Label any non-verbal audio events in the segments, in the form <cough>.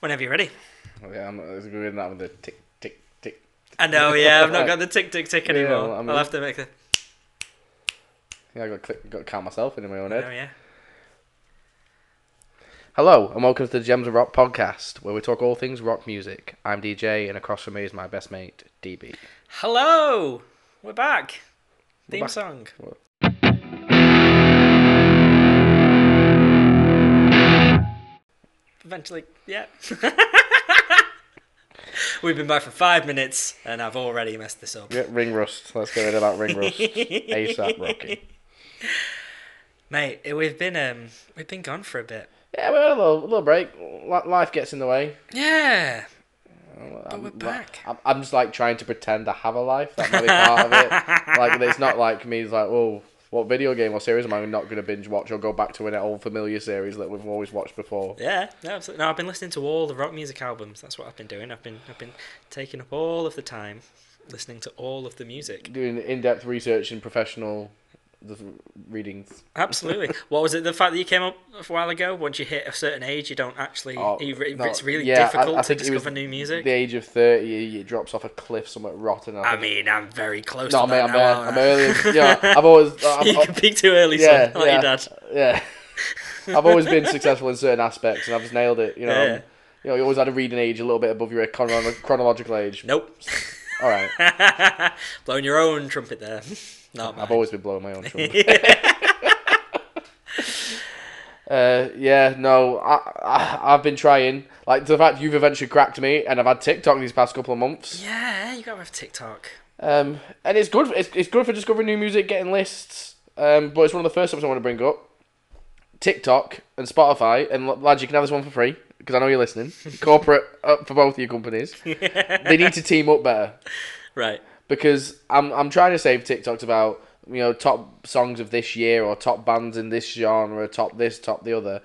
Whenever you're ready. Oh, yeah, I'm good that with the tick, tick, tick. I know, yeah, I've not <laughs> got the tick tick tick Yeah, anymore. well, I mean- I'll have to make the. Yeah, I got click, got to count myself in my own Oh head. yeah. Hello, and welcome to the Gems of Rock podcast, where we talk all things rock music. I'm DJ, and across from me is my best mate, DB. Hello, we're back. We're Theme back. song. Eventually, yeah. <laughs> We've been back for five minutes, and I've already messed this up. Yeah, ring rust. Let's get rid of that ring rust. <laughs> ASAP, Rocky. Mate, we've been um, we've been gone for a bit. Yeah, we had a little, little break. Life gets in the way. Yeah, I'm, we're back. I'm, I'm just like trying to pretend I have a life. That might be part of it. <laughs> Like it's not like me. It's like, oh, what video game or series am I not going to binge watch or go back to an old familiar series that we've always watched before? yeah, no, absolutely. No, I've been listening to all the rock music albums. That's what I've been doing. I've been I've been taking up all of the time listening to all of the music. Doing in-depth research and professional the readings. Absolutely. <laughs> what was it? The fact that you came up a while ago. Once you hit a certain age, you don't actually. Oh, you, it's really yeah, difficult I to it was discover new music. The age of thirty, it drops off a cliff somewhat rotten. I mean, I'm very close. no, to mate, that I'm, now, uh, I'm early. Yeah, <laughs> I've always. I'm, you can peak too early, yeah, son. Like yeah, your dad. yeah. I've always been successful in certain aspects, and I've just nailed it. You know, Yeah. you know, you always had a reading age a little bit above your chrono- chronological age. Nope. All right, <laughs> Blowing your own trumpet there. Mine. I've always been blowing my own <laughs> trumpet. Uh, yeah, no, I, I, I've been trying. Like the fact you've eventually cracked me, and I've had TikTok these past couple of months. Yeah, you gotta have TikTok. Um, and it's good. It's, it's good for discovering new music, getting lists. Um, but it's one of the first ones I want to bring up. TikTok and Spotify, and lads, you can have this one for free because I know you're listening. <laughs> Corporate up for both of your companies. <laughs> they need to team up better Right. Because I'm I'm trying to save TikToks about you know top songs of this year or top bands in this genre, top this, top the other,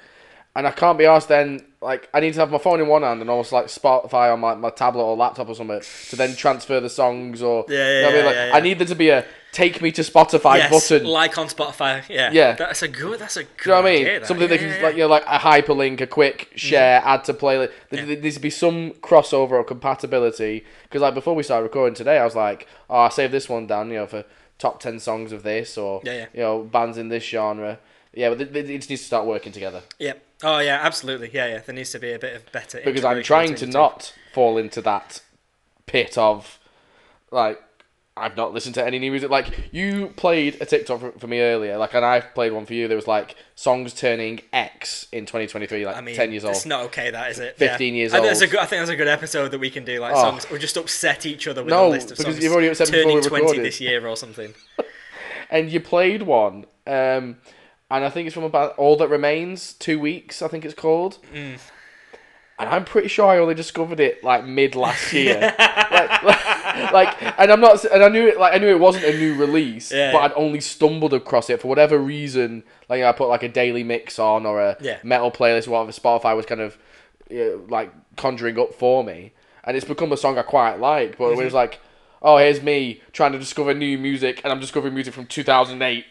and I can't be asked then like I need to have my phone in one hand and almost like Spotify on my, my tablet or laptop or something to then transfer the songs or Yeah, you know yeah, I mean? yeah, Like, yeah, yeah. I need there to be a take me to Spotify yes, button. like on Spotify. Yeah. Yeah. That's a good. That's a good. You know what I mean? idea, that. Something yeah, they can yeah, like you know like a hyperlink, a quick mm-hmm. share, add to playlist. There, Yeah. needs to be some crossover or compatibility. Because like before we started recording today, I was like, oh, I saved this one down, you know, for top ten songs of this or Yeah, yeah. you know bands in this genre. Yeah, but it, it just needs to start working together. yeah. Oh yeah, absolutely. Yeah, yeah. There needs to be a bit of better. Because I'm trying to between the two. not fall into that pit of like. I've not listened to any new music. Like you played a TikTok for, for me earlier, like, and I played one for you. There was like songs turning X in 2023, like I mean, ten years old. It's not okay, that is it? 15 yeah. years I think that's a old. good. I think that's a good episode that we can do, like Oh. songs, or just upset each other with No, a list of because songs. you've already upset turning we twenty recorded. this year or something. <laughs> and you played one, um, and I think it's from about All That Remains, two weeks, I think it's called. Mm. And I'm pretty sure I only discovered it like mid last <laughs> year, like, <laughs> like, and I'm not, and I knew it, like I knew it wasn't a new release, Yeah, but yeah. I'd only stumbled across it for whatever reason. Like I put like a daily mix on or a Yeah. metal playlist, or whatever Spotify was kind of you know, like conjuring up for me, and it's become a song I quite like. But Mm-hmm. it was like, oh, here's me trying to discover new music, and I'm discovering music from 2008.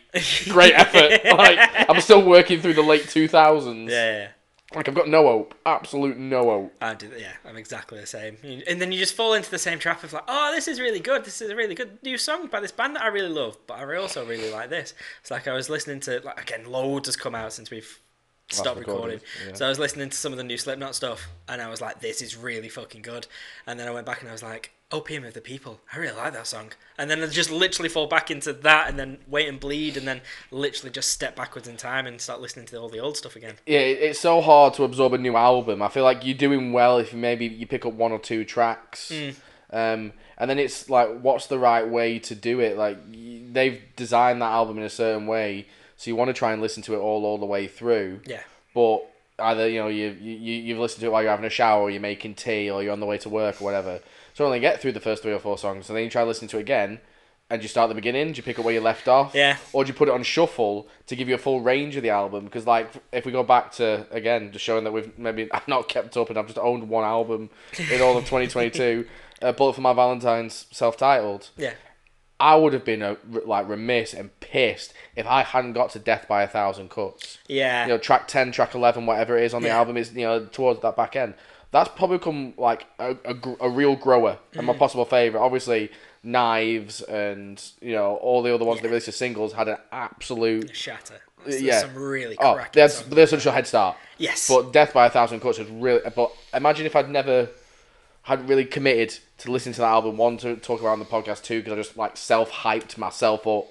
Great effort! <laughs> like I'm still working through the late 2000s. Yeah, yeah. Like I've got no hope, absolute no hope. I do. Yeah, I'm exactly the same. And then you just fall into the same trap of like, oh, this is really good. This is a really good new song by this band that I really love, but I also really like this. It's like I was listening to like again, loads has come out since we've stopped recording. yeah. So I was listening to some of the new Slipknot stuff, and I was like, this is really fucking good. And then I went back and I was like, Opium of the People. I really like that song. And then I just literally fall back into that, and then Wait and Bleed, and then literally just step backwards in time and start listening to all the old stuff again. Yeah, it's so hard to absorb a new album. I feel like you're doing well if maybe you pick up one or two tracks, Hmm. um, and then it's like, what's the right way to do it? Like they've designed that album in a certain way, so you want to try and listen to it all all the way through. Yeah. But either you know you you you've listened to it while you're having a shower, or you're making tea, or you're on the way to work or whatever. So only get through the first three or four songs, and then you try listening to it again. And you start at the beginning? Do you pick up where you left off? Yeah. Or do you put it on shuffle to give you a full range of the album? Because like if we go back to again, just showing that we've maybe <laughs> I've not kept up and I've just owned one album in all of <laughs> 2022. uh, Bullet for My Valentine's self-titled. Yeah. I would have been uh, r- like remiss and pissed if I hadn't got to Death by a Thousand Cuts. Yeah. You know, track ten, track eleven, whatever it is on the Yeah. album is you know towards that back end. That's probably become like a, a, a real grower and Mm. my possible favorite. Obviously, Knives and you know all the other ones that released as singles had an absolute Shatter. There's yeah. Some really oh there's there's such a head start. Yes. But Death by a Thousand Cuts was really. But imagine if I'd never had really committed to listen to that album. One to talk about on the podcast. Two because I just like self hyped myself up.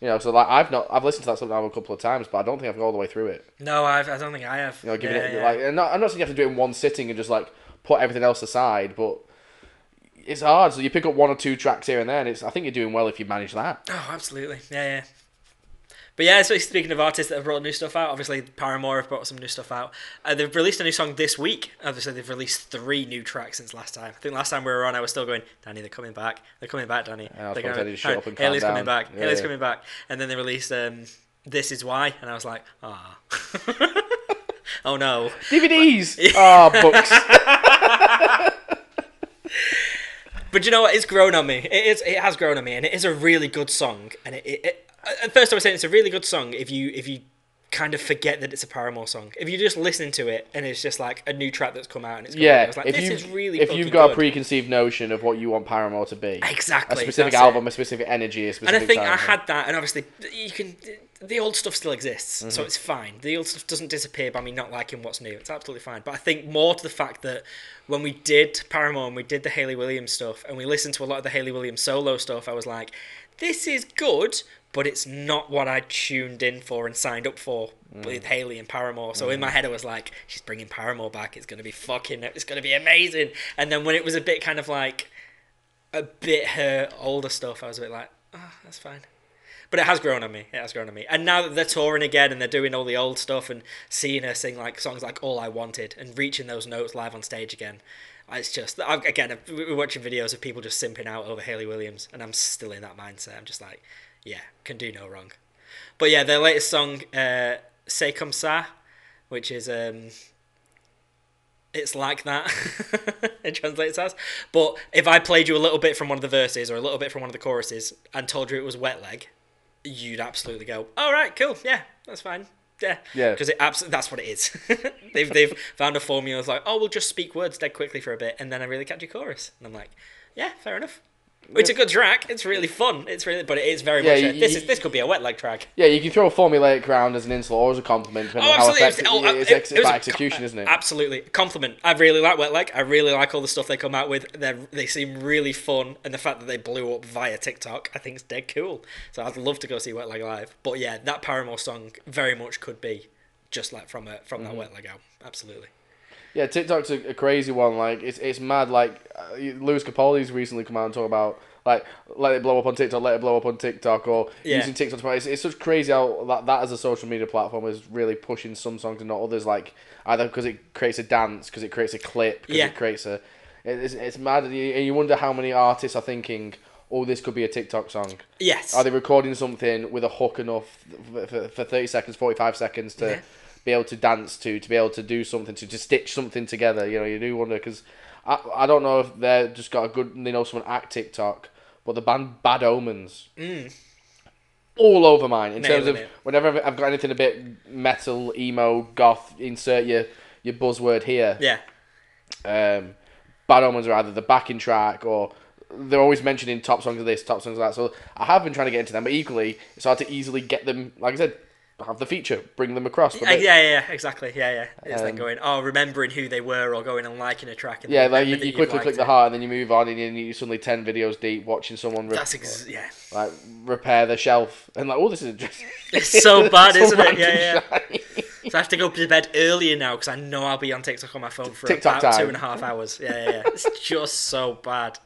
You know, so like I've not I've listened to that album a couple of times, but I don't think I've gone all the way through it. no, I've, I don't think I have. You know, giving Yeah, it yeah. like and not, I'm not saying you have to do it in one sitting and just like put everything else aside, but it's hard. So you pick up one or two tracks here and there, and it's I think you're doing well if you manage that. Oh, absolutely. Yeah, yeah. But yeah, so speaking of artists that have brought new stuff out, obviously Paramore have brought some new stuff out. Uh, they've released a new song this week. Obviously, they've released three new tracks since last time. I think last time we were on, I was still going, Danny, they're coming back. They're coming back, Danny. I They're gonna gonna- tell you to shut up and Hayley's coming back. Yeah, Hayley's yeah. coming back. And then they released um, This Is Why, and I was like, ah. <laughs> oh no. DVDs, <laughs> ah books. <laughs> But you know what? It's grown on me. It is. It has grown on me, and it is a really good song. And it, it, it at first I was saying it's a really good song if you if you kind of forget that it's a Paramore song. If you just listen to it and it's just like a new track that's come out and it's Yeah, I was like, if this you is really if you've got a preconceived notion of what you want Paramore to be, Exactly, a specific that's it. album, a specific energy, a specific. and I think I had that, and obviously you can. The old stuff still exists, Mm-hmm. so it's fine. The old stuff doesn't disappear by me not liking what's new. It's absolutely fine. But I think more to the fact that when we did Paramore and we did the Hayley Williams stuff, and we listened to a lot of the Hayley Williams solo stuff, I was like, this is good, but it's not what I tuned in for and signed up for Mm. with Hayley and Paramore. So in my head, I was like, she's bringing Paramore back. It's gonna be fucking. It's gonna be amazing. And then when it was a bit kind of like a bit her older stuff, I was a bit like, oh, that's fine. But it has grown on me. It has grown on me. And now that they're touring again and they're doing all the old stuff and seeing her sing like songs like All I Wanted and reaching those notes live on stage again, it's just again we're watching videos of people just simping out over Hayley Williams, and I'm still in that mindset. I'm just like, yeah, can do no wrong. But yeah, their latest song, uh, "C'est comme ça," which is um, it's like that. <laughs> it translates as. But if I played you a little bit from one of the verses or a little bit from one of the choruses and told you it was wet leg, you'd absolutely go, "All right, cool, yeah, that's fine." Yeah, Yeah. because it absolutely that's what it is. <laughs> they've they've found a formula. It's like, oh, we'll just speak words dead quickly for a bit, and then I really catch your chorus, and I'm like, yeah, fair enough. It's a good track. It's really fun. It's really, but it is very Yeah, much. A, you- this you- is this could be a wet leg track. Yeah, you can throw a formulaic round as an insult or as a compliment, depending on how effective Oh, it's, it- ex- it was by a execution, isn't it? Absolutely, compliment. I really like Wet Leg. I really like all the stuff they come out with. They they seem really fun, and the fact that they blew up via TikTok, I think is dead cool. So I'd love to go see Wet Leg live. But yeah, that Paramore song very much could be just like from a from Mm-hmm. that Wet Leg album. Absolutely. Yeah, TikTok's a, a crazy one. Like it's it's mad. Like uh, Lewis Capaldi's recently come out and talk about like let it blow up on TikTok, let it blow up on TikTok, or Yeah. using TikTok. to- It's, it's such crazy how that that as a social media platform is really pushing some songs and not others. Like either because it creates a dance, because it creates a clip, because Yeah. it creates a. It's, it's mad, and you, and you wonder how many artists are thinking, "Oh, this could be a TikTok song." Yes. Are they recording something with a hook enough for, for, for 30 seconds, 45 seconds to Yeah. Be able to dance to, to be able to do something, to, to stitch something together? You know, you do wonder because I, I don't know if they're just got a good, they know someone at TikTok, but the band Bad Omens. All over mine in terms of it. whenever I've got anything a bit metal, emo, goth, insert your your buzzword here. yeah. Um, Bad Omens are either the backing track or they're always mentioning top songs of this, top songs of that. So I have been trying to get into them, but equally it's hard to easily get them. Like I said, have the feature, bring them across. Yeah, yeah, yeah, exactly. Yeah, yeah. It's like Um, going, oh, remembering who they were, or going and liking a track. And yeah, like you, you quickly click the heart and then you move on and you're suddenly ten videos deep watching someone re- That's ex- yeah. like repair the shelf and like oh this is just <laughs> It's so <laughs> bad, isn't it? Yeah, yeah. So I have to go to bed earlier now because I know I'll be on TikTok on my phone for TikTok about time. two and a half hours. Yeah, yeah, yeah. It's just so bad.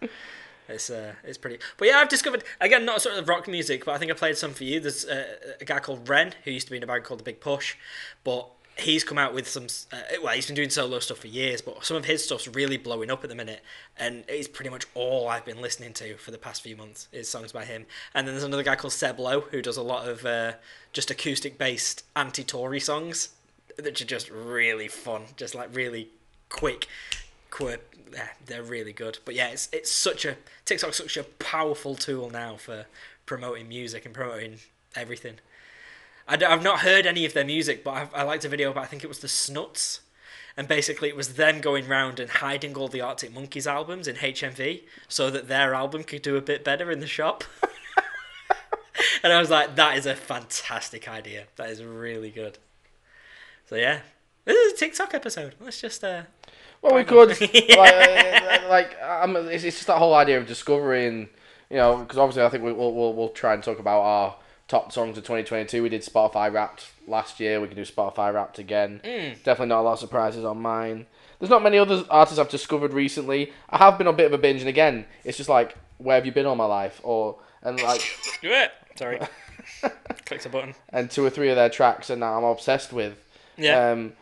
It's uh, it's pretty. But yeah, I've discovered again not sort of rock music, but I think I played some for you. There's uh, a guy called Ren who used to be in a band called The Big Push, but he's come out with some. Uh, well, he's been doing solo stuff for years, but some of his stuff's really blowing up at the minute, and it's pretty much all I've been listening to for the past few months is songs by him. And then there's another guy called Seb Lowe who does a lot of uh, just acoustic based anti-Tory songs that are just really fun, just like really quick, quick. Yeah, they're really good. But yeah, it's it's such a TikTok's such a powerful tool now for promoting music and promoting everything. I have not heard any of their music, but I've, I liked a video about I think it was the Snuts, and basically it was them going round and hiding all the Arctic Monkeys albums in HMV so that their album could do a bit better in the shop. <laughs> and I was like, that is a fantastic idea. That is really good. So yeah, this is a TikTok episode. Let's just uh, Well, we could. <laughs> like, uh, like um, it's, it's just that whole idea of discovering, you know, because obviously I think we, we'll, we'll we'll try and talk about our top songs of 2022. We did Spotify Wrapped last year. We can do Spotify Wrapped again. Definitely not a lot of surprises on mine. There's not many other artists I've discovered recently. I have been on a bit of a binge, and again, it's just like, where have you been all my life? Or and like, <laughs> do it. Sorry, <laughs> clicked a button. and two or three of their tracks, and now I'm obsessed with. Yeah, Um,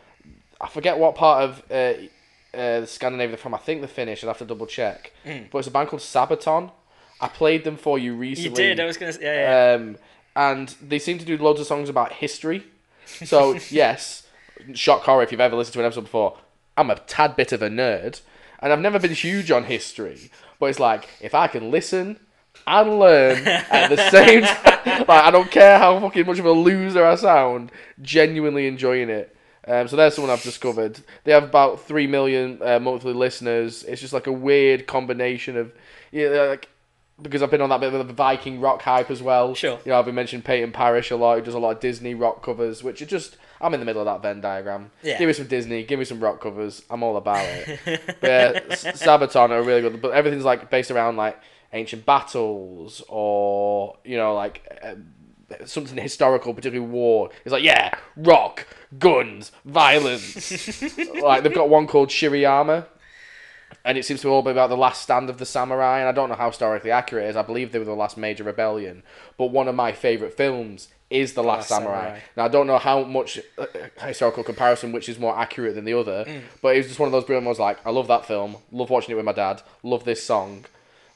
I forget what part of uh, uh, Scandinavia from. I think the Finnish. I'll have to double check. But it's a band called Sabaton. I played them for you recently. you did. I was gonna. Say, yeah, yeah. Um, and they seem to do loads of songs about history. So <laughs> yes, shock horror if you've ever listened to an episode before. I'm a tad bit of a nerd, and I've never been huge on history. But it's like if I can listen and learn at the <laughs> same time, like I don't care how fucking much of a loser I sound, genuinely enjoying it. Um, so there's someone I've discovered. They have about three million uh, monthly listeners. It's just like a weird combination of, yeah, like because I've been on that bit of the Viking rock hype as well. Sure. You know, I've been mentioning Peyton Parrish a lot. Who does a lot of Disney rock covers, which are just I'm in the middle of that Venn diagram. Yeah. Give me some Disney. Give me some rock covers. I'm all about it. <laughs> but yeah, Sabaton are really good. But everything's like based around like ancient battles or you know like. Uh, Something historical, particularly war. It's like, yeah, rock, guns, violence. <laughs> like they've got one called Shiroyama, and it seems to all be about the last stand of the samurai. And I don't know how historically accurate it is. I believe they were the last major rebellion. But one of my favorite films is the Last, Last samurai. Samurai. Now I don't know how much uh, historical comparison, which is more accurate than the other. Mm. But it was just one of those brilliant ones. Like I love that film. Love watching it with my dad. Love this song.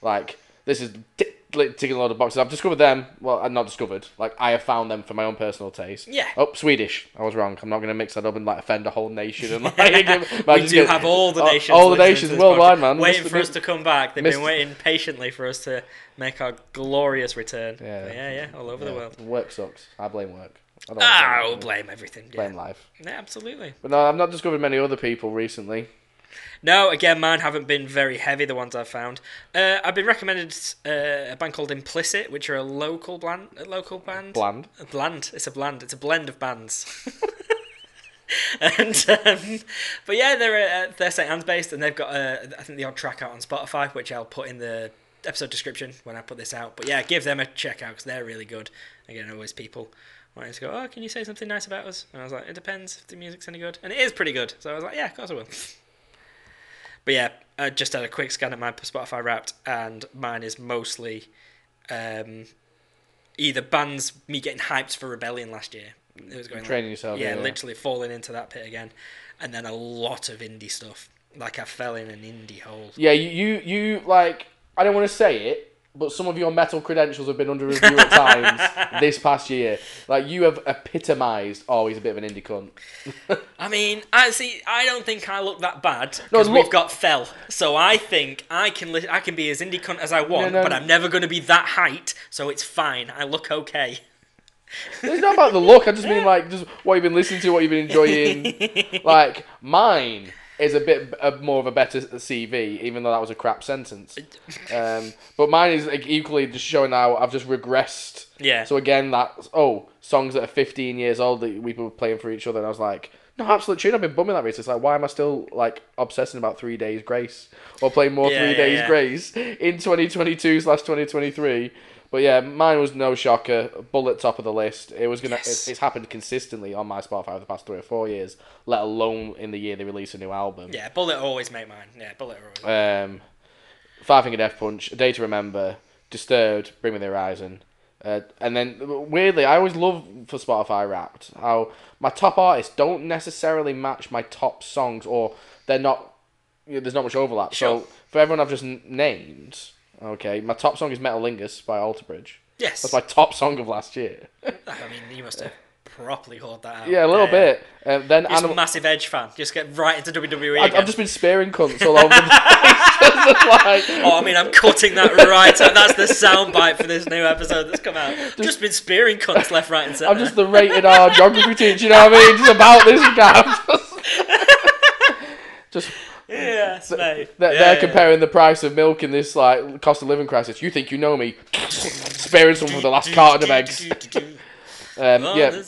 Like this is t- like, ticking a lot of boxes. I've discovered them. Well, I've not discovered. Like I have found them for my own personal taste. Yeah. Oh, Swedish. I was wrong. I'm not going to mix that up and like offend a whole nation and <laughs> like. <laughs> we do have all the nations. All the listening to nations worldwide, man. Waiting Mr. for us to come back. They've Mr. been waiting patiently for us to make our glorious return. Yeah. yeah, yeah, all over the world. Work sucks. I blame work. I don't Ah, blame, blame everything. Yeah. blame life. yeah, absolutely. But no, I've not discovered many other people recently. No, again, mine haven't been very heavy. The ones I've found, uh, I've been recommended uh, a band called Implicit, which are a local bland, a local band. Bland. A bland. It's a bland. It's a blend of bands. <laughs> and um, but yeah, they're uh, they're St Anne's based, and they've got uh, I think the odd track out on Spotify, which I'll put in the episode description when I put this out. But yeah, give them a check out because they're really good. Again, always people wanting to go, oh, can you say something nice about us? And I was like, it depends if the music's any good, and it is pretty good. So I was like, yeah, of course I will. <laughs> But yeah, I just had a quick scan at my Spotify Wrapped, and mine is mostly um, either bands me getting hyped for Rebellion last year. It was going Training yourself, yeah, yeah. literally falling into that pit again, and then a lot of indie stuff. Like I fell in an indie hole. Yeah, you, you, you like. I don't want to say it, but some of your metal credentials have been under review at times <laughs> this past year. Like you have epitomised. Oh, he's a bit of an indie cunt. <laughs> I mean, I see. I don't think I look that bad No, because look- we've got fell. So I think I can li- I can be as indie cunt as I want, No, no. but I'm never going to be that height. So it's fine. I look okay. It's not about the look. I just mean <laughs> like just what you've been listening to, what you've been enjoying. like mine is a bit uh, more of a better CV, even though that was a crap sentence. Um, but mine is like, equally just showing how I've just regressed. Yeah. So again, that oh songs that are 15 years old that we were playing for each other, and I was like. No, absolute tune. I've been bumming that recently. It's like, why am I still like obsessing about Three Days Grace or playing more Yeah, Three yeah, Days yeah. Grace in 2022 slash 2023? But yeah, mine was no shocker. Bullet top of the list. It was gonna. Yes. It's, it's happened consistently on my Spotify over the past three or four years. Let alone in the year they release a new album. Yeah, Bullet always make mine. Yeah, Bullet always. Um, Five Finger Death Punch, A Day to Remember, Disturbed, Bring Me the Horizon. Uh, and then weirdly, I always love for Spotify Wrapped how my top artists don't necessarily match my top songs, or they're not. You know, there's not much overlap. Sure. So for everyone I've just named, okay, my top song is Metalingus by Alter Bridge. yes. That's my top song of last year. <laughs> I mean, you must have properly hauled that out. yeah, a little bit. Uh, then just a Animal. massive Edge fan. Just get right into WWE I, again. I've just been spearing cunts all over the place. <laughs> like, Oh, I mean, I'm cutting that right out. That's the soundbite for this new episode that's come out. Just, been spearing cunts left, right, and centre. I'm just the rated R geography teacher, you know what I mean? Just about this <laughs> guy. Just Yes, <laughs> mate. they're, Yeah, they're yeah. comparing the price of milk in this like cost of living crisis. You think you know me? <laughs> Spearing someone for the last carton of eggs. <laughs> Um, On yeah,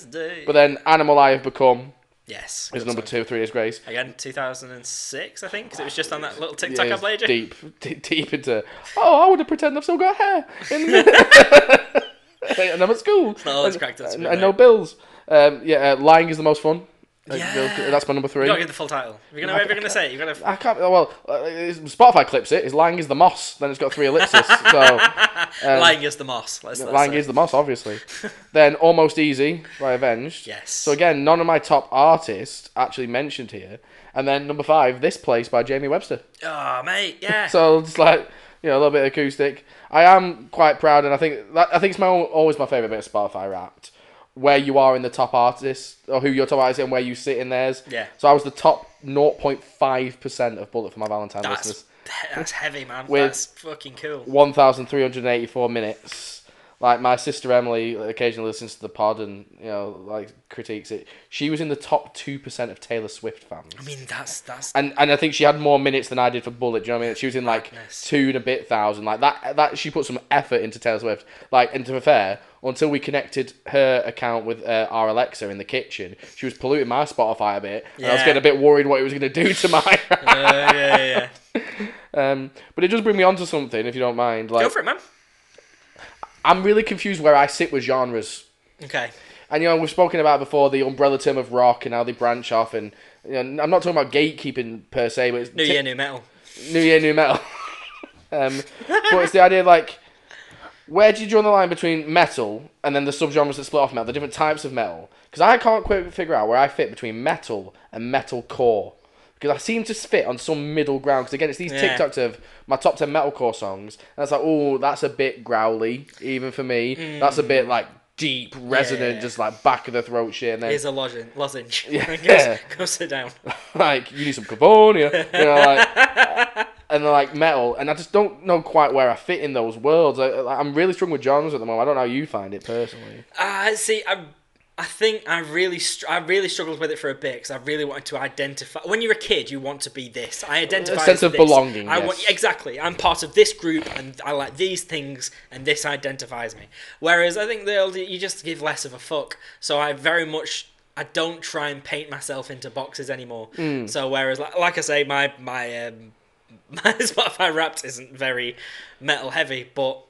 but then Animal I Have Become yes, is number two, Three Days Grace. Again, 2006, I think, because it was just on that little TikTok Yeah, I played you. deep, deep, deep into. Oh, I want to pretend I've still got hair, in and I'm at school, and, and, and no bills. Um, yeah, uh, lying is the most fun. Yeah. that's my number three. You gotta get the full title. If you're gonna, if you're gonna say it, you gotta. I can't. Well, uh, Spotify clips it. It's lying is the moss. Then it's got three ellipses. <laughs> so um, Lying is the moss. Let's, let's lying say. is the moss, obviously. <laughs> then almost easy by Avenged. Yes. So again, none of my top artists actually mentioned here. And then number five, this place by Jamie Webster. Oh, mate, yeah. <laughs> So it's like you know a little bit acoustic. I am quite proud, and I think that, I think it's my always my favorite bit of Spotify Wrapped, where you are in the top artists or who your top artist and where you sit in theirs. Yeah. So I was the top 0.5 percent of Bullet for my Valentine that's listeners. that's heavy, man. With- that's fucking cool. 1,384 minutes. Like my sister Emily occasionally listens to the pod and you know like critiques it. She was in the top two percent of Taylor Swift fans. I mean, that's that's and and I think she had more minutes than I did for Bullet. Do you know what I mean? She was in like Madness. two and a bit thousand. Like that. That she put some effort into Taylor Swift. Like, and to be fair, until we connected her account with uh, our Alexa in the kitchen, she was polluting my Spotify a bit. And I was getting a bit worried what it was going to do to my. uh, <laughs> yeah, yeah, yeah. <laughs> um, but it does bring me on to something, if you don't mind. Like, Go for it, man. I'm really confused where I sit with genres. Okay. And you know, we've spoken about before the umbrella term of rock and how they branch off. And you know, I'm not talking about gatekeeping per se, but it's New ti- Year, new metal. New Year, new metal. <laughs> um, but it's the idea like, where do you draw the line between metal and then the subgenres that split off metal, the different types of metal? Because I can't quite figure out where I fit between metal and metal core. Because I seem to fit on some middle ground. Because again, it's these Yeah. TikToks of my top ten metalcore songs, and it's like, oh, that's a bit growly, even for me. That's a bit mm. like deep, resonant, Yeah. just like back of the throat shit. And then Here's a lozenge. lozenge. Yeah. <laughs> go, <laughs> go sit down. like you need some Covonia, you know, like, <laughs> and they're like metal, and I just don't know quite where I fit in those worlds. I, I'm really struggling with genres at the moment. I don't know how you find it personally. Uh, see, I, I think I really, str- I really struggled with it for a bit because I really wanted to identify. When you're a kid, you want to be this. I identify a sense of this. belonging, I yes. want exactly. I'm part of this group, and I like these things, and this identifies me. Whereas I think the older you just give less of a fuck. So I very much. I don't try and paint myself into boxes anymore. Hmm. So whereas, like, like I say, my my um, <laughs> my Spotify Wrapped isn't very metal heavy, but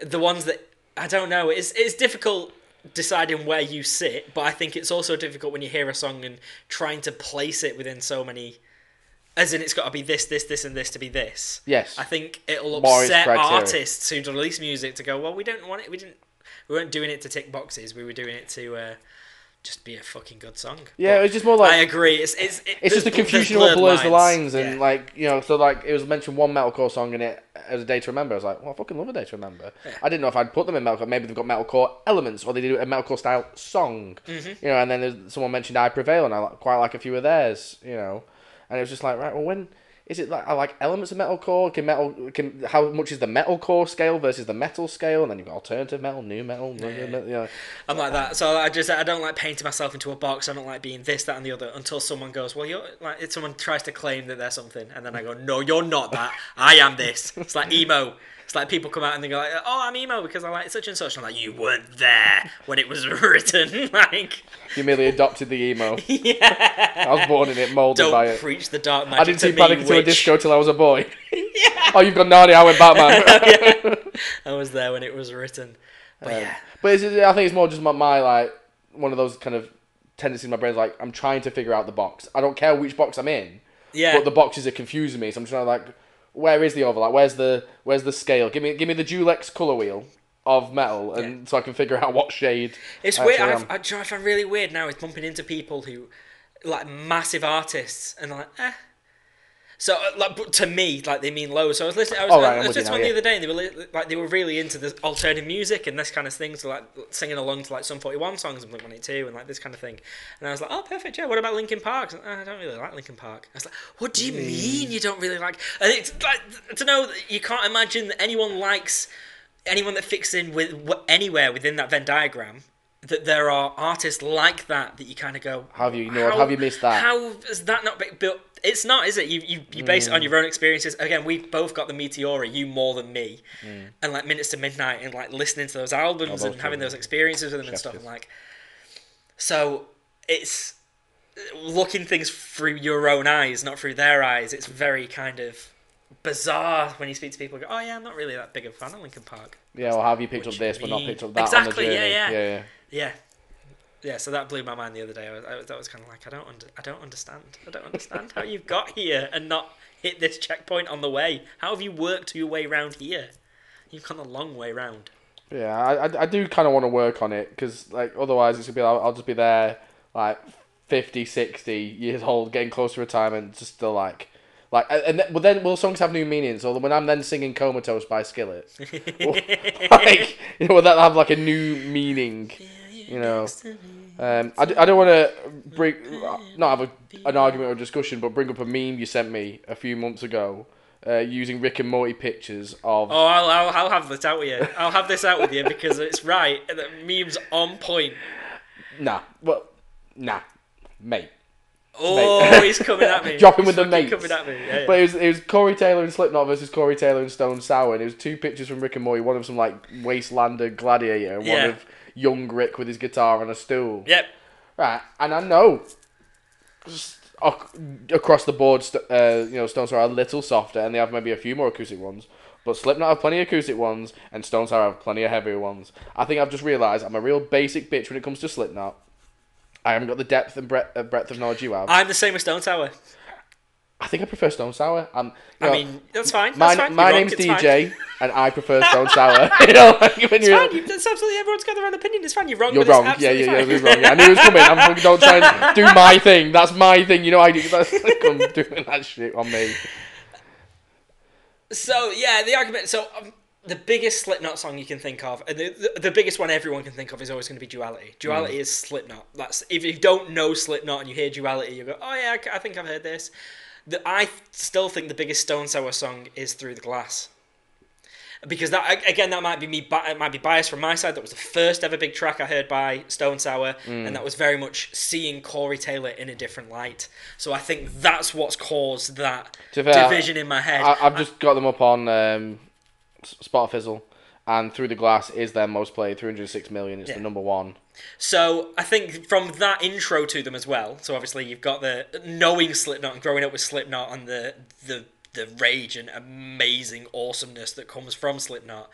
the ones that I don't know, it's it's difficult deciding where you sit, but I think it's also difficult when you hear a song and trying to place it within so many. As in, it's got to be this, this, this, and this to be this. Yes. I think it'll More is upset criteria. artists who release music to go, well, we don't want it. We didn't. We weren't doing it to tick boxes. We were doing it to uh, just be a fucking good song. Yeah, But it's just more like I agree. It's it's it, it's just the confusion of what blurs the lines, and Yeah. like you know, so like it was mentioned one metalcore song in it as a day to remember. I was like, well, I fucking love a day to remember. I didn't know if I'd put them in metalcore. Maybe they've got metalcore elements, or they do a metalcore style song. Mm-hmm. You know, and then there's, someone mentioned I Prevail, and I quite like a few of theirs. You know, and it was just like, right, well, when is it like I like elements of metalcore? Can metal can how much is the metalcore scale versus the metal scale? And then you've got alternative metal, new metal. You know, I'm like that. So I just I don't like painting myself into a box. I don't like being this, that, and the other until someone goes, well, you're like if someone tries to claim that they're something, and then I go, no, you're not that. I am this. It's like emo. Like people come out and they go like, oh, I'm emo because I like such and such. And I'm like, you weren't there when it was <laughs> written. <laughs> like, you merely adopted the emo. <laughs> yeah. I was born in it, molded by Don't it. preach the dark magic I didn't see me, Panic into a. Disco till I was a boy. yeah. Oh, you've gone Narnia. I went Batman. I was there when it was written. But Um, yeah. but I think it's more just my, my like one of those kind of tendencies in my brain. Like I'm trying to figure out the box. I don't care which box I'm in, Yeah. but the boxes are confusing me. So I'm trying to like, where is the overlap? Where's the where's the scale? Give me give me the Dulux color wheel of metal, and so I can figure out what shade. It's weird. I've. I, do you know, I find really weird now is bumping into people who, like, massive artists, and like, eh. So, uh, like, but to me, like, they mean low. So I was listening. I was, Oh, right, I I'm was with you listening now, to one the other day, and they were li- like, they were really into the alternative music and this kind of thing. So, like, singing along to like Sum Forty One songs and Blink One Eight Two and like this kind of thing. And I was like, oh, perfect. Yeah. What about Linkin Park? I, like, "Oh, I don't really like Linkin Park. I was like, what do you Mm. mean you don't really like? And it's like to know that you can't imagine that anyone likes anyone that fits in with wh- anywhere within that Venn diagram that there are artists like that that you kind of go, Have you ignored? Have you missed that? How has that not been built? It's not, is it? You you, you base it Mm. on your own experiences. Again, we've both got the Meteora, you more than me, Mm. and like Minutes to Midnight, and like listening to those albums and having those experiences with them and stuff. And like, so it's looking things through your own eyes, not through their eyes. It's very kind of bizarre when you speak to people. and Go, oh yeah, I'm not really that big a fan of Linkin Park. Yeah, well, have you picked up this but not picked up that Exactly, yeah, yeah. yeah, yeah. Yeah. Yeah, so that blew my mind the other day. I was, I, was- that was kind of like, I don't, under, I don't understand. I don't understand how you've got here and not hit this checkpoint on the way. How have you worked your way around here? You've gone a long way round. Yeah, I, I, do kind of want to work on it because like otherwise it's gonna be like, I'll just be there like 50, 60 years old, getting close to retirement, just still like like and then, well then will songs have new meanings? Or when I'm then singing Comatose by Skillet, <laughs> <laughs> like you know, will that have like a new meaning? You know, um, I, d- I don't want to bring not have a, an argument or discussion, but bring up a meme you sent me a few months ago. Uh, using Rick and Morty pictures of Oh, I'll, I'll, I'll have this out with you. I'll have this out with you because it's right. The meme's on point. nah, well, nah, mate. Oh, he's coming at me. <laughs> Dropping He's with the mates. Coming at me. Yeah, yeah. But it was it was Corey Taylor and Slipknot versus Corey Taylor and Stone Sour, and it was two pictures from Rick and Morty. One of some like Wastelander gladiator, and Yeah. one of young Rick with his guitar on a stool. Yep. Right, and I know across the board, uh, you know, Stone Sour are a little softer, and they have maybe a few more acoustic ones. But Slipknot have plenty of acoustic ones, and Stone Sour have plenty of heavier ones. I think I've just realised I'm a real basic bitch when it comes to Slipknot. I haven't got the depth and breadth, uh, breadth of knowledge you have. I'm the same with Stone Tower. I think I prefer Stone Sour. I'm, I know, mean, that's fine. my, That's fine. my You're wrong, name's fine. DJ, and I prefer <laughs> Stone Sour. <laughs> you know, like when It's you're, fine. You, that's absolutely everyone's got their own opinion. It's fine. You're wrong. you're wrong. Yeah, yeah, yeah, you're wrong. Yeah, I knew it was coming. I'm fucking don't try and do <laughs> my thing. That's my thing. You know, I do. That's like I'm doing that shit on me. So yeah, the argument. So um, the biggest Slipknot song you can think of, and the, the the biggest one everyone can think of is always going to be Duality. Duality is Slipknot. That's if you don't know Slipknot and you hear Duality, you go, oh yeah, I think I've heard this. The, I still think the biggest Stone Sour song is Through the Glass. Because that again, that might be me. It might be biased from my side. That was the first ever big track I heard by Stone Sour, and that was very much seeing Corey Taylor in a different light. So I think that's what's caused that fair, division in my head. I, I've just got them up on um, Spot Fizzle, and Through the Glass is their most played, 306 million. It's Yeah. the number one. So I think from that intro to them as well. So obviously you've got the knowing Slipknot and growing up with Slipknot and the the the rage and amazing awesomeness that comes from Slipknot,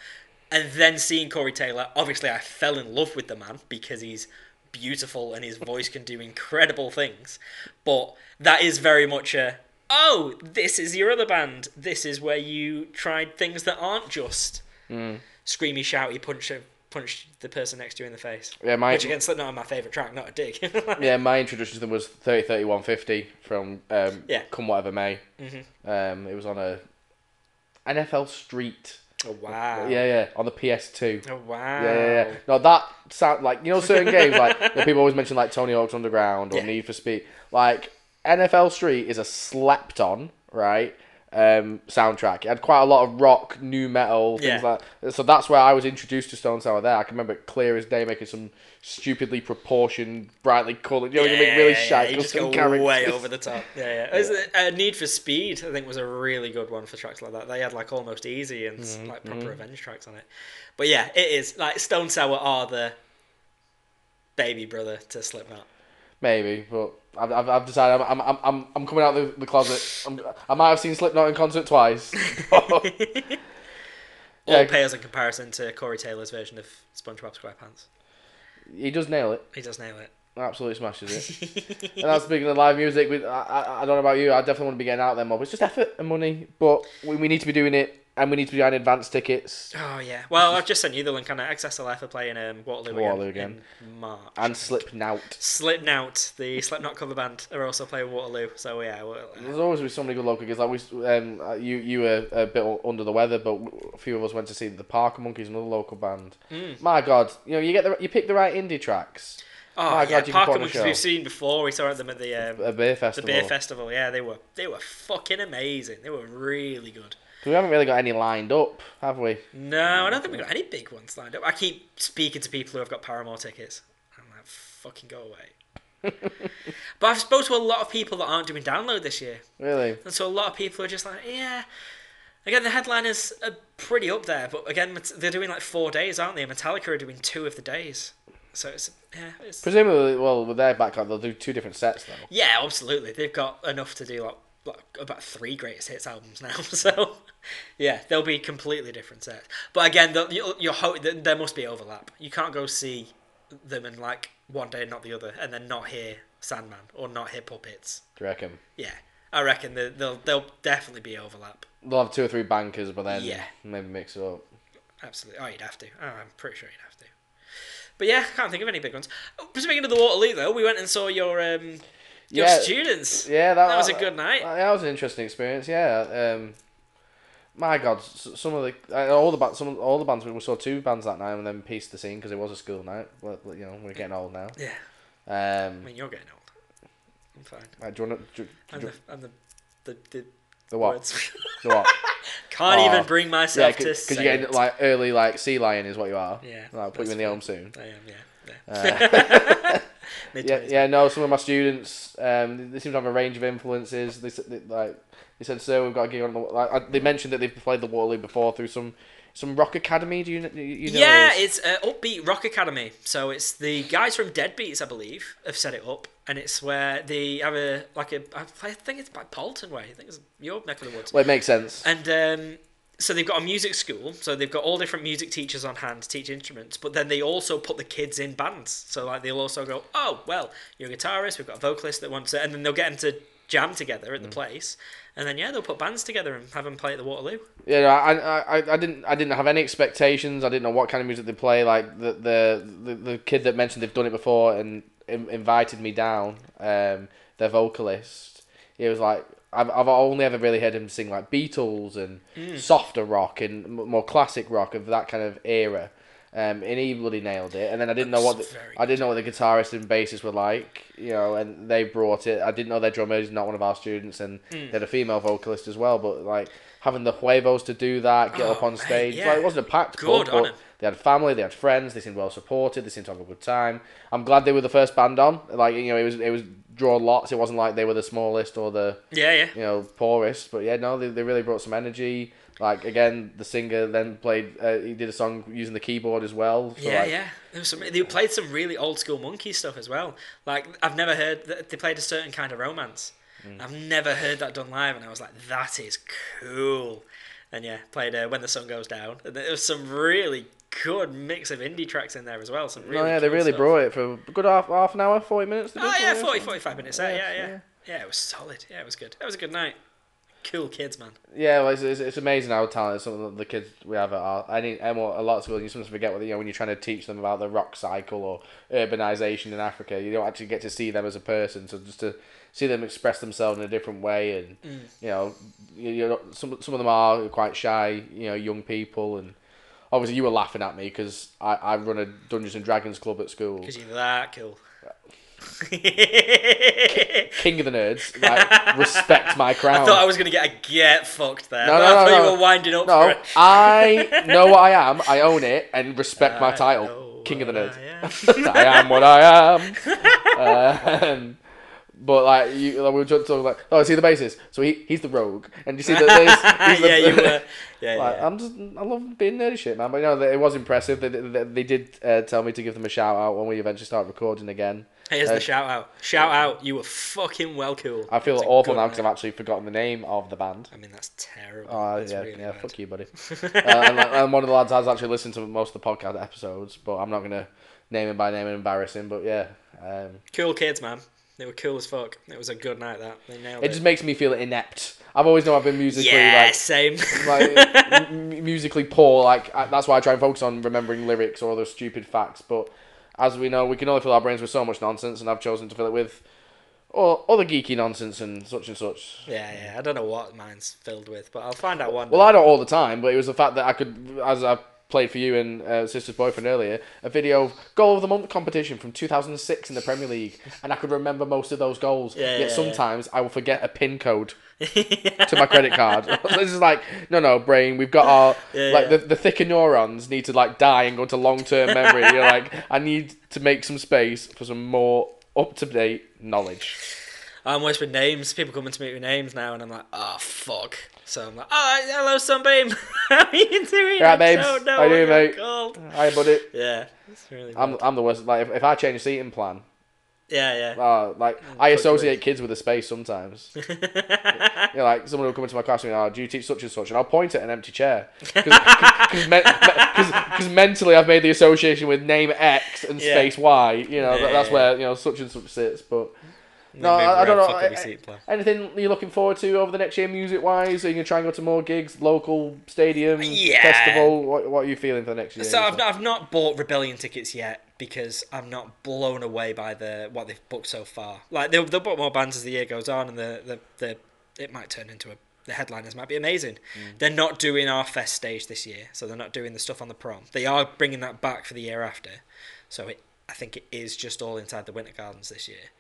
and then seeing Corey Taylor. Obviously, I fell in love with the man because he's beautiful and his voice can do incredible things. But that is very much a oh, this is your other band. This is where you tried things that aren't just Hmm. screamy, shouty, punch punch the person next to you in the face. Yeah, my Which again, Slipknot are my favourite track, not a dig. <laughs> yeah, my <laughs> introduction to them was 30 30 150 from um, Yeah. Come Whatever May. Mhm. Um, it was on a NFL Street. Oh wow. Yeah, yeah, on the PS2. Oh wow. Yeah, yeah, yeah. No, that sound like you know certain <laughs> games like you know, people always mention like Tony Hawk's Underground or Yeah. Need for Speed. Like NFL Street is a slept on right um, soundtrack. It had quite a lot of rock, new metal things Yeah. like. So that's where I was introduced to Stone Sour. There, I can remember it clear as day making some stupidly proportioned, brightly coloured. You know, you make really shy you just custom go characters. way <laughs> over the top. Yeah, yeah. It- uh, Need for Speed, I think, was a really good one for tracks like that. They had like almost easy and Mm-hmm, like proper revenge tracks on it. But yeah, it is like Stone Sour are the baby brother to Slipknot. Maybe, but I've, I've, I've decided I'm, I'm, I'm, I'm coming out of the, the closet. I'm, I might have seen Slipknot in concert twice. <laughs> <laughs> All Yeah. pales in comparison to Corey Taylor's version of SpongeBob SquarePants. he does nail it. He does nail it. Absolutely smashes it. <laughs> and that's speaking of live music. With I, I, I don't know about you. I definitely want to be getting out there more. But it's just effort and money. But we, we need to be doing it, and we need to be buying advance tickets Oh yeah. Well, I've just sent you the link on it. XSLF are playing um, Waterloo, Waterloo again, in March. and Slipknot. Slipknot, the Slipknot cover band, are also playing Waterloo. So yeah, well, There's always been so many good local gigs. Like we, um, uh, you, you were a bit under the weather, but a few of us went to see the Parker Monkeys, another local band. Mm. My God, you know, you get the, you pick the right indie tracks. oh My yeah, God, you can put Parker Monkeys we've seen before. We saw them at the um, A beer festival. the beer festival. Yeah, they were they were fucking amazing. They were really good. We haven't really got any lined up, have we? No, I don't think we've got any big ones lined up. I keep speaking to people who have got Paramore tickets. I'm like, fucking go away. <laughs> but I've spoke to a lot of people that aren't doing download this year, Really? and so a lot of people are just like, yeah. Again, the headliners are pretty up there, but again, they're doing like four days, aren't they? Metallica are doing two of the days, so it's yeah, it's Presumably, well, with their backlog, they'll do two different sets though. yeah, absolutely. They've got enough to do like, like about three greatest hits albums now. <laughs> So yeah, they'll be completely different sets. But again, you you hope that there must be overlap. You can't go see them in like one day and not the other, and then not hear Sandman or not hear Puppets. Do you reckon? Yeah, I reckon that they'll they'll definitely be overlap. They'll have two or three bankers, but then Yeah. maybe mix it up. Absolutely. Oh, you'd have to. Oh, I'm pretty sure you'd have to. But yeah, I can't think of any big ones. Oh, speaking of the Waterloo, though, we went and saw your um, your Yeah. students. Yeah, that, That was a good night. That, that was an interesting experience. Yeah. Um, my God, some of the uh, all the bands, some all the bands we saw two bands that night, and then pieced the scene because it was a school night. Well, you know, we're getting old now. Yeah. I Um, mean, you're getting old. I'm fine. right, do you want to? Do, I'm the, I'm the, the, the the what? words. The what? <laughs> Can't Oh. even bring yeah, myself to because you're getting like early like sea lion is what you are. Yeah, I'll put you in the home soon. I am, yeah. yeah. Uh, <laughs> <laughs> yeah, yeah. No, some of my students, um, they seem to have a range of influences. They, they like they said, "Sir, we've got a gig on the." Like, I, they mentioned that they've played the Waterloo before through some some rock academy. Do you you know? yeah, this? it's uh, Upbeat Rock Academy. So it's the guys from Deadbeats, I believe, have set it up, and it's where they have a like a I think it's by Polton Way. I think it's your neck of the woods. Well, it makes sense. And um, so they've got a music school. So they've got all different music teachers on hand to teach instruments. But then they also put the kids in bands. So like they'll also go, oh well, you're a guitarist. We've got a vocalist that wants it, and then they'll get them to jam together at the place. And then yeah, they'll put bands together and have them play at the Waterloo. Yeah, I, I, I- I didn't, I didn't have any expectations. I didn't know what kind of music they play. Like the, the, the, the kid that mentioned they've done it before and invited me down. Um, their vocalist. He was like, I've, I've only ever really heard him sing like Beatles and softer rock and m- more classic rock of that kind of era. Um, and he bloody nailed it. And then I didn't know what the, I didn't know what the guitarist and bassist were like, you know, and they brought it. I didn't know their drummer is not one of our students, and Hmm. they had a female vocalist as well. But like having the huevos to do that, get Oh, up on mate, stage, yeah. like it wasn't a packed Good but. They had family, they had friends, they seemed well supported, they seemed to have a good time. I'm glad they were the first band on. Like you know, it was it was drawn lots. It wasn't like they were the smallest or the Yeah, yeah. you know poorest. But yeah, no, they, they really brought some energy. Like again, the singer then played. Uh, he did a song using the keyboard as well. So yeah, like, yeah. There was some, they played some really old school monkey stuff as well. Like I've never heard that they played a certain kind of romance. Mm. I've never heard that done live, and I was like, that is cool. And yeah, played uh, when the sun goes down. And there was some really good mix of indie tracks in there as well. Some really no, yeah, they really stuff. brought it for a good half half an hour, forty minutes. Oh yeah, 40 40, minutes? 45 minutes. Yeah, Yeah, yeah, yeah, yeah. it was solid. Yeah, it was good. That was a good night. Cool kids, man. Yeah, well, it's, it's, it's amazing how talented some of the kids we have at our. I need and what a lot of schools you sometimes forget what you know when you're trying to teach them about the rock cycle or urbanization in Africa. You don't actually get to see them as a person, so just to see them express themselves in a different way, and Mm. you know, you, you know, some some of them are quite shy, you know, young people, and obviously you were laughing at me because I, I run a Dungeons and Dragons club at school, Because you're that cool. king of the nerds. Like, <laughs> respect my crown. I thought I was gonna get a get fucked there. No, I no, thought no, you were winding up No. I <laughs> know what I am. I own it and respect my title, King of the Nerds. I am. <laughs> I am what I am. Um, but like you, like, we were just talking like, oh, is he the bassist? So he he's the rogue, and you see that there's, <laughs> he's the, yeah, you <laughs> were. Yeah, Like, yeah. I'm just, I love being nerdy shit, man. But you know, it was impressive. They, they, they did uh, tell me to give them a shout out when we eventually start recording again. Here's uh, the shout out. Shout out. You were fucking well cool. I feel a awful now because I've actually forgotten the name of the band. I mean, that's terrible. Oh That's yeah, really yeah. bad. Fuck you, buddy. <laughs> uh, and, like, and one of the lads has actually listened to most of the podcast episodes, but I'm not gonna name him by name and embarrass him. But yeah, um, Cool kids, man. They were cool as fuck. It was a good night. That they nailed it it. just makes me feel inept. I've always known I've been musically yeah, like same. like <laughs> m- musically poor. Like I, that's why I try and focus on remembering lyrics or other stupid facts. But as we know, we can only fill our brains with so much nonsense, and I've chosen to fill it with or other geeky nonsense and such and such. yeah, yeah. I don't know what mine's filled with, but I'll find out one. Well, day. I don't all the time, but it was the fact that I could, as I played for you and uh, sister's boyfriend earlier a video of goal of the month competition from 2006 in the Premier League, and I could remember most of those goals. Yeah, Yet yeah, yeah. sometimes I will forget a pin code <laughs> to my credit card. <laughs> this is like, no, no, brain. We've got our <laughs> Yeah, like yeah. the the thicker neurons need to like die and go to long term memory. You're like, I need to make some space for some more up to date knowledge. I'm always with names. People coming to me with names now, and I'm like, oh fuck. So I'm like, oh hello, sunbeam. <laughs> How are you doing? Yeah, I babes. don't know How you what doing, you're mate? called. Hi, buddy. <laughs> Yeah, it's really. I'm. I'm the worst. Like if, if I change a seating plan, yeah, yeah. uh, like I touch associate kids with a space sometimes. <laughs> you know, like someone will come into my class and oh, do you teach such and such? And I'll point at an empty chair. Because me- me- mentally I've made the association with name X and Yeah. space Y. You know, that, that's Yeah. where, you know, such and such sits. But No, I- I don't know, fuck up your I- anything you're looking forward to over the next year music wise? Are you going to try and go to more gigs, local stadium, Yeah. festival? What, what are you feeling for the next year? So I've not, I've not bought Rebellion tickets yet because I'm not blown away by the what they've booked so far. Like they'll, they'll book more bands as the year goes on, and the the, the it might turn into a the headliners might be amazing. Mm. They're not doing our fest stage this year, so they're not doing the stuff on the prom. They are bringing that back for the year after, so it, I think it is just all inside the Winter Gardens this year.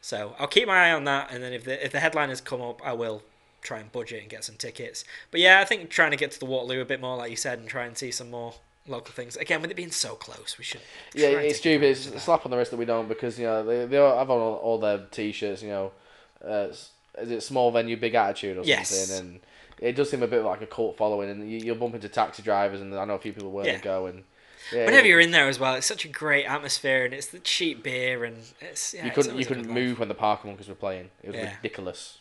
So I'll keep my eye on that, and then if the if the headliners come up, I will try and budget and get some tickets. But yeah, I think trying to get to the Waterloo a bit more, like you said, and try and see some more local things. Again, with it being so close, we should. Yeah, it's stupid. It's a slap on the wrist that we don't because you know they they all have on all, all their t-shirts. You know, uh, is it small venue, big attitude or Yes. something? And it does seem a bit like a cult following, and you, you'll bump into taxi drivers, and I know a few people where Yeah. they go, and yeah, Whenever you're in there as well, it's such a great atmosphere, and it's the cheap beer, and it's yeah, you couldn't you couldn't move when the parking bunkers were playing. It was Yeah. ridiculous.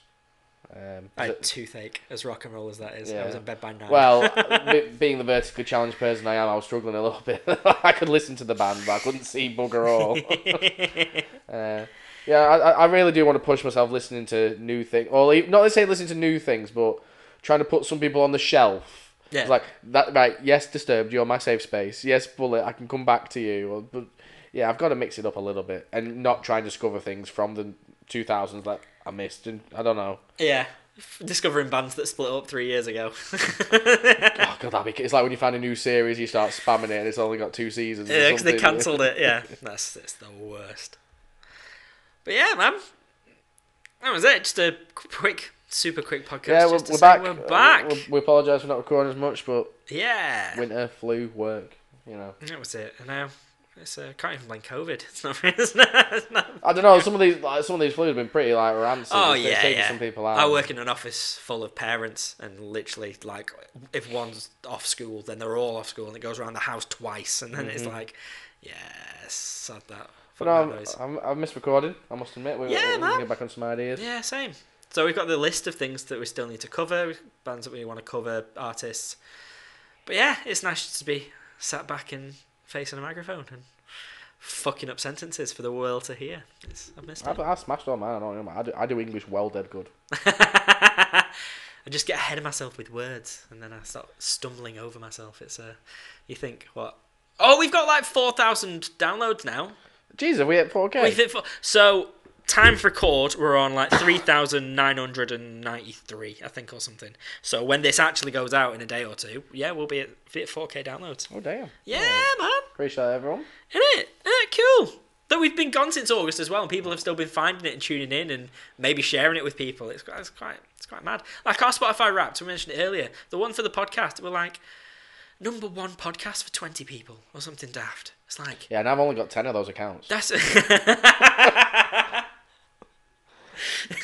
Um, I had toothache, as rock and roll as that is. I was in bed by nine. well, <laughs> be- being the vertically challenged person I am, I was struggling a little bit. <laughs> I could listen to the band, but I couldn't see bugger all. <laughs> Uh, yeah, I, I really do want to push myself listening to new things. Or not say listening to new things, but trying to put some people on the shelf. Yeah. It's like that. Right? Yes, disturbed. You're my safe space. Yes, bullet. I can come back to you. Or, but yeah, I've got to mix it up a little bit and not try and discover things from the 2000s that I missed. And I don't know. yeah, discovering bands that split up three years ago. <laughs> Oh god, that'd be, it's like when you find a new series, you start spamming it, and it's only got two seasons. Yeah, because they cancelled it. Yeah, <laughs> that's that's the worst. But yeah, man, that was it. Just a quick, super quick podcast. Yeah, we're, we're back. We're Uh, back. we- we apologise for not recording as much, but yeah, winter, flu, work. You know. that was it. And now it's uh, can't even blame COVID. It's not. <laughs> It's not. It's not I don't know. Some of these, like, some of these flus have been pretty like rancid. Oh It's- yeah, yeah. some people out. I work in an office full of parents, and literally, like, if one's off school, then they're all off school, and it goes around the house twice, and then it's like, yes, sad that. But no. I'm, I'm, I've missed recording. I must admit. We, Yeah, we, man. can get back on some ideas. Yeah, same. So we've got the list of things that we still need to cover, bands that we want to cover, artists. But yeah, it's nice to be sat back and facing a microphone and fucking up sentences for the world to hear. It's, I've missed it. I've smashed all mine. I don't know. I do, I do English well, dead good. <laughs> I just get ahead of myself with words, and then I start stumbling over myself. It's uh, you think what? Oh, we've got like four thousand downloads now. Jeez, are we at 4K? We've hit four- so time for record, we're on like three thousand nine hundred and ninety-three, I think, or something. So when this actually goes out in a day or two, yeah, we'll be at, be at 4K downloads. oh damn. Yeah, man, Appreciate that, everyone. isn't it? Isn't it cool? Though we've been gone since August as well, and people have still been finding it and tuning in and maybe sharing it with people. It's quite, it's quite, it's quite mad. Like our Spotify Wrapped, we mentioned it earlier. The one for the podcast, we're like number one podcast for twenty people or something daft. It's like Yeah, and I've only got 10 of those accounts. that's. <laughs>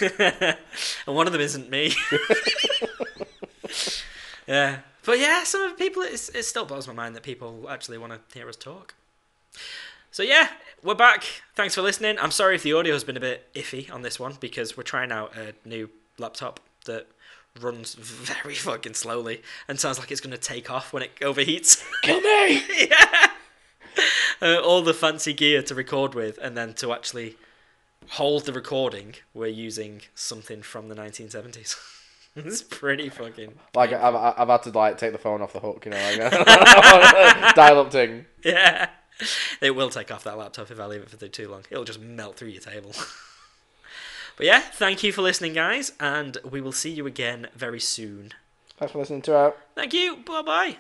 <laughs> and one of them isn't me. <laughs> yeah, but yeah, some of the people it's, it still blows my mind that people actually want to hear us talk. So yeah, we're back. Thanks for listening. I'm sorry if the audio has been a bit iffy on this one because we're trying out a new laptop that runs very fucking slowly and sounds like it's going to take off when it overheats. Kill me! <laughs> yeah. Uh, all the fancy gear to record with, and then to actually hold the recording, we're using something from the 1970s. <laughs> it's pretty fucking. Like, I've, I've had to, like, take the phone off the hook, you know, like, <laughs> <laughs> dial up thing. Yeah. It will take off that laptop if I leave it for too long. It'll just melt through your table. but yeah, thank you for listening, guys, and we will see you again very soon. Thanks for listening to our Thank you. Bye bye.